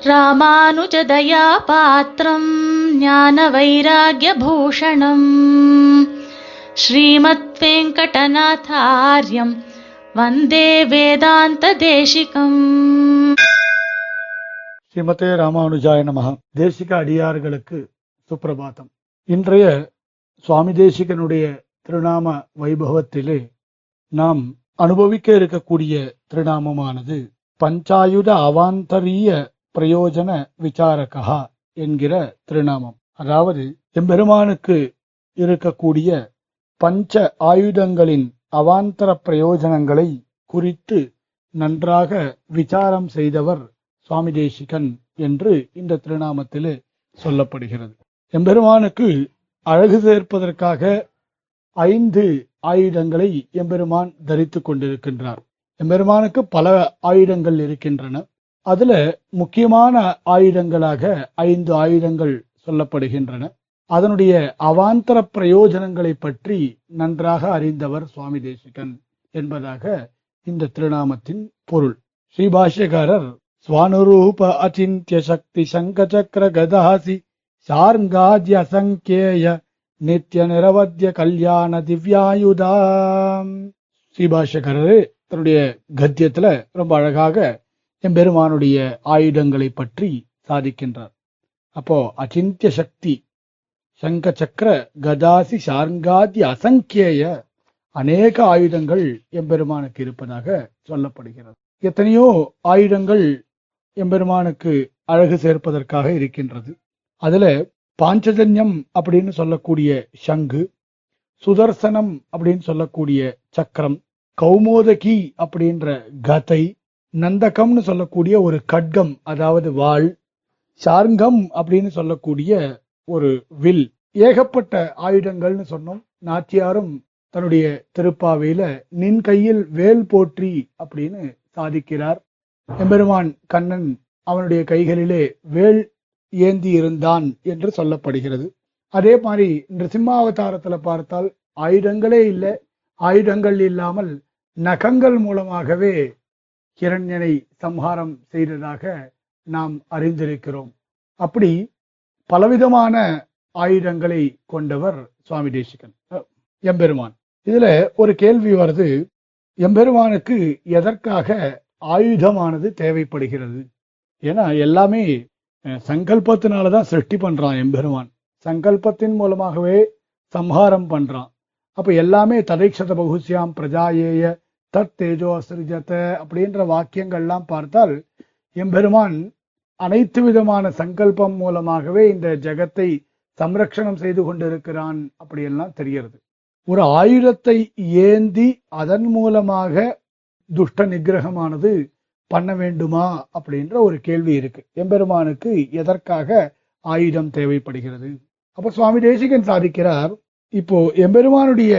ராமானுஜதயா பாத்திரம் ஞான வைராகியபூஷணம் ஸ்ரீமத் வெங்கடநாதாரியம் வந்தே வேதாந்த தேசிகம் ஸ்ரீமதே ராமானுஜாய நமக தேசிக அடியார்களுக்கு சுப்பிரபாதம் இன்றைய சுவாமி தேசிகனுடைய திருநாம வைபவத்திலே நாம் அனுபவிக்க இருக்கக்கூடிய திருநாமமானது பஞ்சாயுத அவாந்தரிய பிரயோஜன விசாரகா என்கிற திருநாமம். அதாவது எம்பெருமானுக்கு இருக்கக்கூடிய பஞ்ச ஆயுதங்களின் அவாந்தர பிரயோஜனங்களை குறித்து நன்றாக விசாரம் செய்தவர் சுவாமி தேசிகன் என்று இந்த திருநாமத்திலே சொல்லப்படுகிறது. எம்பெருமானுக்கு அழகு சேர்ப்பதற்காக ஐந்து ஆயுதங்களை எம்பெருமான் தரித்துக் கொண்டிருக்கின்றார். எம்பெருமானுக்கு பல ஆயுதங்கள் இருக்கின்றன. அதுல முக்கியமான ஆயுதங்களாக ஐந்து ஆயுதங்கள் சொல்லப்படுகின்றன. அதனுடைய அவாந்தர பிரயோஜனங்களை பற்றி நன்றாக அறிந்தவர் சுவாமி தேசிகன் என்பதாக இந்த திருநாமத்தின் பொருள். ஸ்ரீபாஷ்யகாரர் ஸ்வானுரூப அச்சிந்திய சக்தி சங்கச்சக்கர கதாசி சார்ங்காத்ய அசங்கேய நித்திய நிரவத்திய கல்யாண திவ்யாயுதாம். ஸ்ரீபாஷ்யகரர் தன்னுடைய கத்தியத்துல ரொம்ப அழகாக எம்பெருமானுடைய ஆயுதங்களை பற்றி சாதிக்கின்றார். அப்போ அச்சிந்திய சக்தி சங்க சக்கர கதாசி சார்ங்காதி அசங்கேய அநேக ஆயுதங்கள் எம்பெருமானுக்கு இருப்பதாக சொல்லப்படுகிறது. எத்தனையோ ஆயுதங்கள் எம்பெருமானுக்கு அழகு சேர்ப்பதற்காக இருக்கின்றது. அதுல பாஞ்சஜன்யம் அப்படின்னு சொல்லக்கூடிய சங்கு சுதர்சனம் அப்படின்னு சொல்லக்கூடிய சக்கரம் கௌமோதகி அப்படின்ற கதை நந்தகம்னு சொல்லக்கூடிய ஒரு கட்கம் அதாவது வாள் சார்ங்கம் அப்படின்னு சொல்லக்கூடிய ஒரு வில். ஏகப்பட்ட ஆயுதங்கள்னு சொன்னோம். நாச்சியாரும் தன்னுடைய திருப்பாவையில நின் கையில் வேல் போற்றி அப்படின்னு சாதிக்கிறார். எம்பெருமான் கண்ணன் அவனுடைய கைகளிலே வேல் ஏந்தி இருந்தான் என்று சொல்லப்படுகிறது. அதே மாதிரி நிருசிம்மாவதாரத்துல பார்த்தால் ஆயுதங்களே இல்லை. ஆயுதங்கள் இல்லாமல் நகங்கள் மூலமாகவே ஹிரண்யனை சம்ஹாரம் செய்ததாக நாம் அறிந்திருக்கிறோம். அப்படி பலவிதமான ஆயுதங்களை கொண்டவர் சுவாமி தேசிகன் எம்பெருமான். இதுல ஒரு கேள்வி வருது எம்பெருமானுக்கு எதற்காக ஆயுதமானது தேவைப்படுகிறது? ஏன்னா எல்லாமே சங்கல்பத்தினாலதான் சிருஷ்டி பண்றான் எம்பெருமான். சங்கல்பத்தின் மூலமாகவே சம்ஹாரம் பண்றான். அப்ப எல்லாமே ததைக்ஷத பகுசியாம் பிரஜாயேய தத் தேஜோ அசரிஜத அப்படின்ற வாக்கியங்கள்லாம் பார்த்தால் எம்பெருமான் அனைத்து விதமான சங்கல்பம் மூலமாகவே இந்த ஜெகத்தை சம்ரக்ஷணம் செய்து கொண்டிருக்கிறான் அப்படியெல்லாம் தெரிகிறது. ஒரு ஆயுதத்தை ஏந்தி அதன் மூலமாக துஷ்ட நிகிரகமானது பண்ண வேண்டுமா அப்படின்ற ஒரு கேள்வி இருக்கு. எம்பெருமானுக்கு எதற்காக ஆயுதம் தேவைப்படுகிறது? அப்ப சுவாமி தேசிகன் சாதிக்கிறார் இப்போ எம்பெருமானுடைய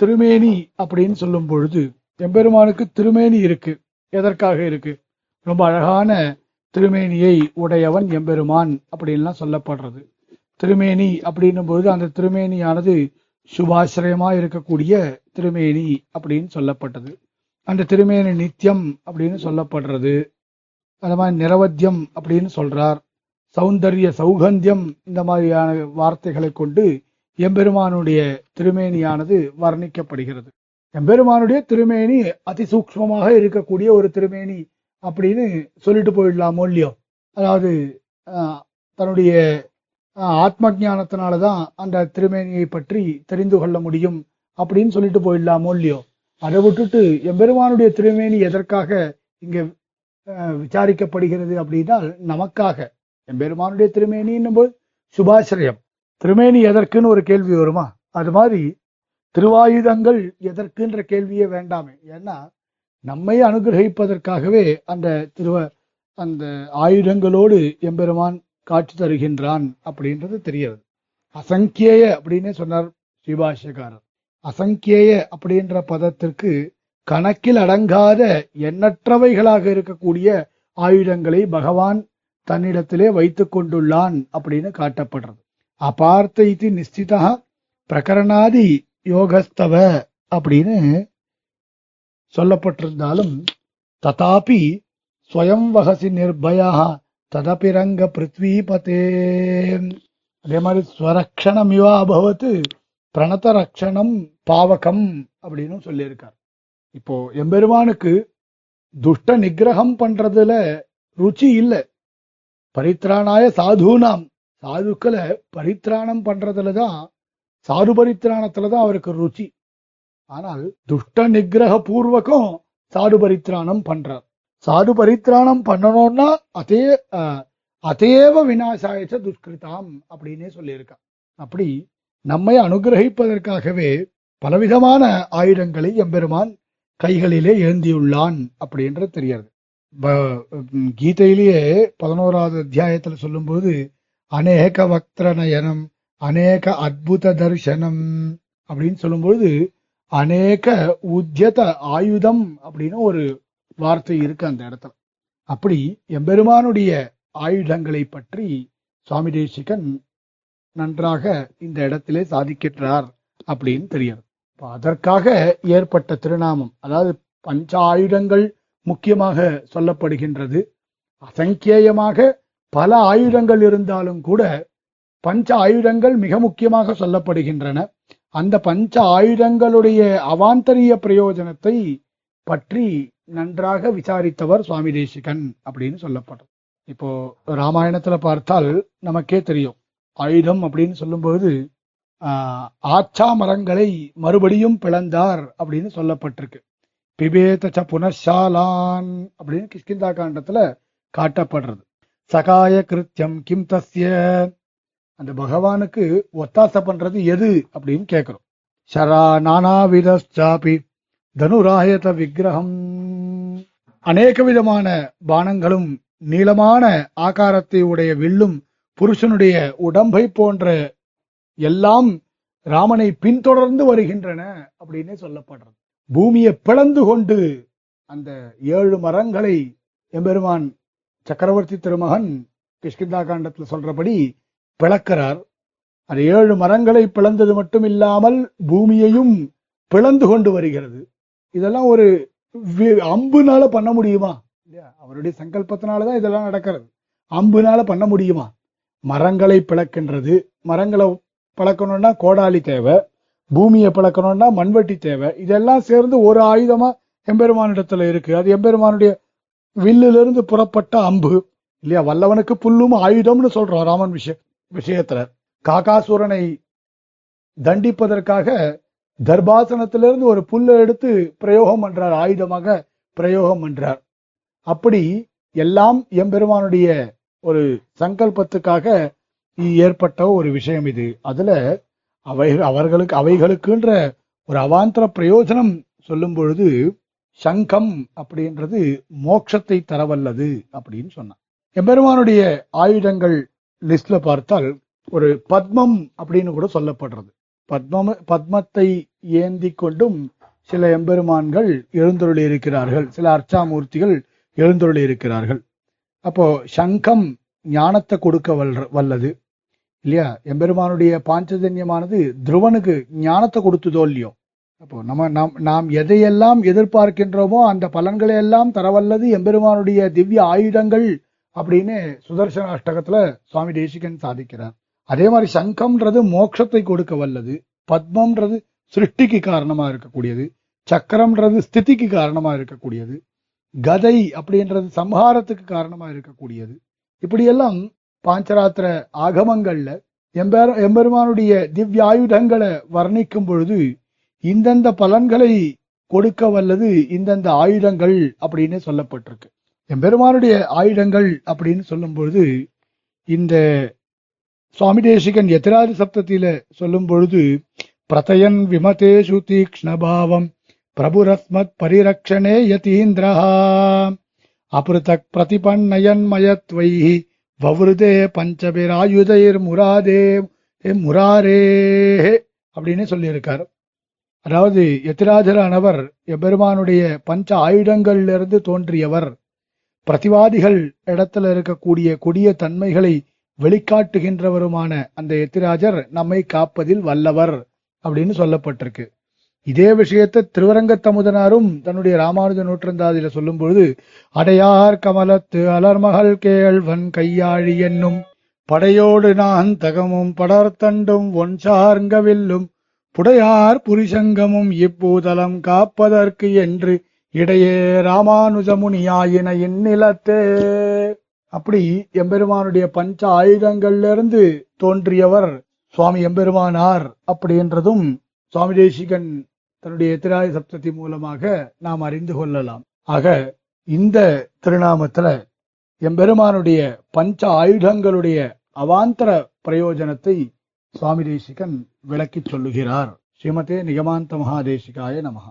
திருமேனி அப்படின்னு சொல்லும் பொழுது எம்பெருமானுக்கு திருமேனி இருக்கு. எதற்காக இருக்கு? ரொம்ப அழகான திருமேனியை உடையவன் எம்பெருமான் அப்படின்லாம் சொல்லப்படுறது. திருமேனி அப்படின்னும் பொழுது அந்த திருமேனியானது சுபாசிரயமா இருக்கக்கூடிய திருமேனி அப்படின்னு சொல்லப்பட்டது. அந்த திருமேனி நித்தியம் அப்படின்னு சொல்லப்படுறது. அந்த மாதிரி நிரவத்தியம் அப்படின்னு சொல்றார். சௌந்தர்ய சௌகந்தியம் இந்த மாதிரியான வார்த்தைகளை கொண்டு எம்பெருமானுடைய திருமேனியானது வர்ணிக்கப்படுகிறது. எம்பெருமானுடைய திருமேனி அதிசூக்மமாக இருக்கக்கூடிய ஒரு திருமேனி அப்படின்னு சொல்லிட்டு போயிடலாமோ இல்லையோ? அதாவது தன்னுடைய ஆத்ம ஆத்ம ஞானத்தினாலதான் அந்த திருமேனியை பற்றி தெரிந்து கொள்ள முடியும் அப்படின்னு சொல்லிட்டு போயிடலாமோ இல்லையோ? அதை விட்டுட்டு எம்பெருமானுடைய திருமேனி எதற்காக இங்க விசாரிக்கப்படுகிறது அப்படின்னா நமக்காக. எம்பெருமானுடைய திருமேனின்னும் போது சுபாசிரயம். திருமேனி எதற்குன்னு ஒரு கேள்வி வருமா? அது மாதிரி திருவாயுதங்கள் எதற்குன்ற கேள்வியே வேண்டாமே. ஏன்னா நம்மை அனுகிரகிப்பதற்காகவே அந்த திருவ அந்த ஆயுதங்களோடு எம்பெருமான் காட்சி தருகின்றான் அப்படின்றது தெரிகிறது. அசங்கேய அப்படின்னு சொன்னார் ஸ்ரீபாஷ்யக்காரர். அசங்கேய அப்படின்ற பதத்திற்கு கணக்கில் அடங்காத எண்ணற்றவைகளாக இருக்கக்கூடிய ஆயுதங்களை பகவான் தன்னிடத்திலே வைத்து கொண்டுள்ளான் அப்படின்னு காட்டப்படுறது. அபார்த்த இது நிச்சிதா பிரகரணாதி யோகஸ்தவ அப்படின்னு சொல்லப்பட்டிருந்தாலும் ததாபி ஸ்வயம் வகசி நிர்பயா ததபிரங்க பிருத்விபதே அதே மாதிரி ஸ்வரக்ஷணம் இவா அபவத்து பிரணத ரக்ஷணம் பாவகம் அப்படின்னு சொல்லியிருக்கார். இப்போ எம்பெருமானுக்கு துஷ்ட நிகிரகம் பண்றதுல ருச்சி இல்லை. பரித்ராணாய சாதுனாம் சாதுக்களை பரித்ராணம் பண்றதுல தான் சாடுபரித்ராணத்துல தான் அவருக்கு ருச்சி. ஆனால் துஷ்ட நிகிரக பூர்வகம் சாது பண்றார். சாது பண்ணணும்னா அதே அஹ், அதேவ விநாசாயச்ச துஷ்கிருதாம் அப்படின்னே சொல்லியிருக்கான் அப்படி நம்மை அனுகிரகிப்பதற்காகவே பலவிதமான ஆயுதங்களை எம்பெருமான் கைகளிலே ஏந்தியுள்ளான் அப்படின்ற தெரியாது ப- கீதையிலேயே பதினோராவது அத்தியாயத்துல சொல்லும்போது அநேக வக்திர நயனம் அநேக அத்புத தர்சனம் அப்படின்னு சொல்லும்பொழுது அநேக உத்தியத ஆயுதம் அப்படின்னு ஒரு வார்த்தை இருக்கு அந்த இடத்துல. அப்படி எம்பெருமானுடைய ஆயுதங்களை பற்றி சுவாமி தேசிகன் நன்றாக இந்த இடத்திலே சாதிக்கின்றார் அப்படின்னு தெரியாது அதற்காக ஏற்பட்ட திருநாமம் அதாவது பஞ்ச ஆயுதங்கள் முக்கியமாக சொல்லப்படுகின்றது. அசங்கேயமாக பல ஆயுதங்கள் இருந்தாலும் கூட பஞ்ச ஆயுதங்கள் மிக முக்கியமாக சொல்லப்படுகின்றன. அந்த பஞ்ச ஆயுதங்களுடைய அவாந்தரிய பிரயோஜனத்தை பற்றி நன்றாக விசாரித்தவர் சுவாமி தேசிகன் அப்படின்னு சொல்லப்படுறது இப்போ ராமாயணத்துல பார்த்தால் நமக்கே தெரியும். ஆயுதம் அப்படின்னு சொல்லும்போது ஆஹ், ஆச்சா மரங்களை மறுபடியும் பிளந்தார் அப்படின்னு சொல்லப்பட்டிருக்கு. பிபேதச்ச ச புனஷாலான் அப்படின்னு கிஷ்கிந்தா காண்டத்துல காட்டப்படுறது. சகாய கிருத்தியம் கிம் தஸ்ய அந்த பகவானுக்கு ஒத்தாசை பண்றது எது அப்படின்னு கேட்கிறோம். ஷரா நானாவிதாபி தனுராயத விக்கிரகம். அநேக விதமான பானங்களும் நீளமான ஆகாரத்தை உடைய வில்லும் புருஷனுடைய உடம்பை போன்ற எல்லாம் ராமனை பின்தொடர்ந்து வருகின்றன அப்படின்னே சொல்லப்படுறது. பூமியை பிளந்து கொண்டு அந்த ஏழு மரங்களை எம்பெருமான் சக்கரவர்த்தி திருமகன் கிஷ்கிந்தா காண்டத்தில் சொல்றபடி பிளக்கிறார். அது ஏழு மரங்களை பிளந்தது மட்டும் இல்லாமல் பூமியையும் பிளந்து கொண்டு வருகிறது. இதெல்லாம் ஒரு வி- அம்புனால பண்ண முடியுமா? இல்லையா? அவருடைய சங்கல்பத்தினாலதான் இதெல்லாம் நடக்கிறது. அம்புனால பண்ண முடியுமா? மரங்களை பிளக்கின்றது. மரங்களை பிளக்கணும்னா கோடாலி தேவை. பூமியை பிளக்கணும்னா மண்வெட்டி தேவை. இதெல்லாம் சேர்ந்து ஒரு ஆயுதமா எம்பெருமானிடத்துல இருக்கு. அது எம்பெருமானுடைய வில்லிலிருந்து புறப்பட்ட அம்பு. இல்லையா? வல்லவனுக்கு புல்லும் ஆயுதம்னு சொல்றோம் ராமன் விஷயம். விஷயத்துல காகாசுரனை தண்டிப்பதற்காக தர்பாசனத்திலிருந்து ஒரு புல்லை எடுத்து பிரயோகம் பண்றார் ஆயுதமாக பிரயோகம் பண்றார். அப்படி எல்லாம் எம்பெருமானுடைய ஒரு சங்கல்பத்துக்காக ஏற்பட்ட ஒரு விஷயம் இது. அதுல அவை அவர்களுக்கு அவைகளுக்குன்ற ஒரு அவாந்தர பிரயோஜனம் சொல்லும் பொழுது சங்கம் அப்படின்றது மோட்சத்தை தரவல்லது அப்படின்னு சொன்னான். எம்பெருமானுடைய ஆயுதங்கள் லிஸ்ட்ல பார்த்தால் ஒரு பத்மம் அப்படின்னு கூட சொல்லப்படுறது. பத்மம் பத்மத்தை ஏந்தி கொண்டும் சில எம்பெருமான்கள் எழுந்தருளி இருக்கிறார்கள். சில அர்ச்சாமூர்த்திகள் எழுந்தருளி இருக்கிறார்கள். அப்போ சங்கம் ஞானத்தை கொடுக்க வல்ற வல்லது. இல்லையா? எம்பெருமானுடைய பாஞ்சஜன்யமானது துருவனுக்கு ஞானத்தை கொடுத்ததோ இல்லையோ? அப்போ நம்ம நாம் நாம் எதையெல்லாம் எதிர்பார்க்கின்றோமோ அந்த பலன்களை எல்லாம் தரவல்லது எம்பெருமானுடைய திவ்ய ஆயுதங்கள் அப்படின்னு சுதர்சன அஷ்டகத்துல சுவாமி தேசிகன் சாதிக்கிறார். அதே மாதிரி சங்கம்ன்றது மோட்சத்தை கொடுக்க வல்லது. பத்மம்ன்றது சிருஷ்டிக்கு காரணமா இருக்கக்கூடியது. சக்கரம்ன்றது ஸ்திதிக்கு காரணமா இருக்கக்கூடியது. கதை அப்படின்றது சம்ஹாரத்துக்கு காரணமா இருக்கக்கூடியது. இப்படியெல்லாம் பாஞ்சராத்திர ஆகமங்கள்ல எம்பெரு எம்பெருமானுடைய திவ்யாயுதங்களை வர்ணிக்கும் பொழுது இந்தந்த பலன்களை கொடுக்க வல்லது இந்தந்த ஆயுதங்கள் அப்படின்னு சொல்லப்பட்டிருக்கு. எம்பெருமானுடைய ஆயுதங்கள் அப்படின்னு சொல்லும்பொழுது இந்த சுவாமி தேசிகன் எத்திராதி சப்தத்தில சொல்லும் பொழுது பிரதயன் விமதேஷு தீக்ஷ்ணபாவம் பிரபுரஸ்மத் பரிரக்ஷணே யதீந்திரஹா அபிருதக் பிரதிபன்னயன் மயத்வைஹி வவ்ருதே பஞ்சபிராயுதைர் முராதே முராரே அப்படின்னு சொல்லியிருக்கார். அதாவது எத்திராஜரானவர் எபெருமானுடைய பஞ்ச ஆயுதங்களிலிருந்து தோன்றியவர். பிரதிவாதிகள் இடத்துல இருக்கக்கூடிய கொடிய தன்மைகளை வெளிக்காட்டுகின்றவருமான அந்த எத்திராஜர் நம்மை காப்பதில் வல்லவர் அப்படின்னு சொல்லப்பட்டிருக்கு. இதே விஷயத்தை திருவரங்கத்தமுதனாரும் தன்னுடைய ராமானுஜ நூற்றந்தாதியில சொல்லும் பொழுது அடையார் கமலத்து அலர்மகள் கேள்வன் கையாழி என்னும் படையோடு நான் தகமும் படர்த்தண்டும் ஒன் சார்ங்கவில்லும் புடையார் புரிசங்கமும் இப்பூதலம் காப்பதற்கு என்று இடையே ராமானுஜமுனியாயின இந்நிலத்தே. அப்படி எம்பெருமானுடைய பஞ்ச ஆயுதங்கள்ல இருந்து தோன்றியவர் சுவாமி எம்பெருமானார் அப்படின்றதும் சுவாமி தேசிகன் தன்னுடைய எத்திராய சப்தத்தி மூலமாக நாம் அறிந்து கொள்ளலாம். ஆக இந்த திருநாமத்துல எம்பெருமானுடைய பஞ்ச ஆயுதங்களுடைய அவாந்தர பிரயோஜனத்தை சுவாமி தேசிகன் விளக்கிச் சொல்லுகிறார். ஸ்ரீமதே நிகமாந்த மகாதேசிகாய நமகா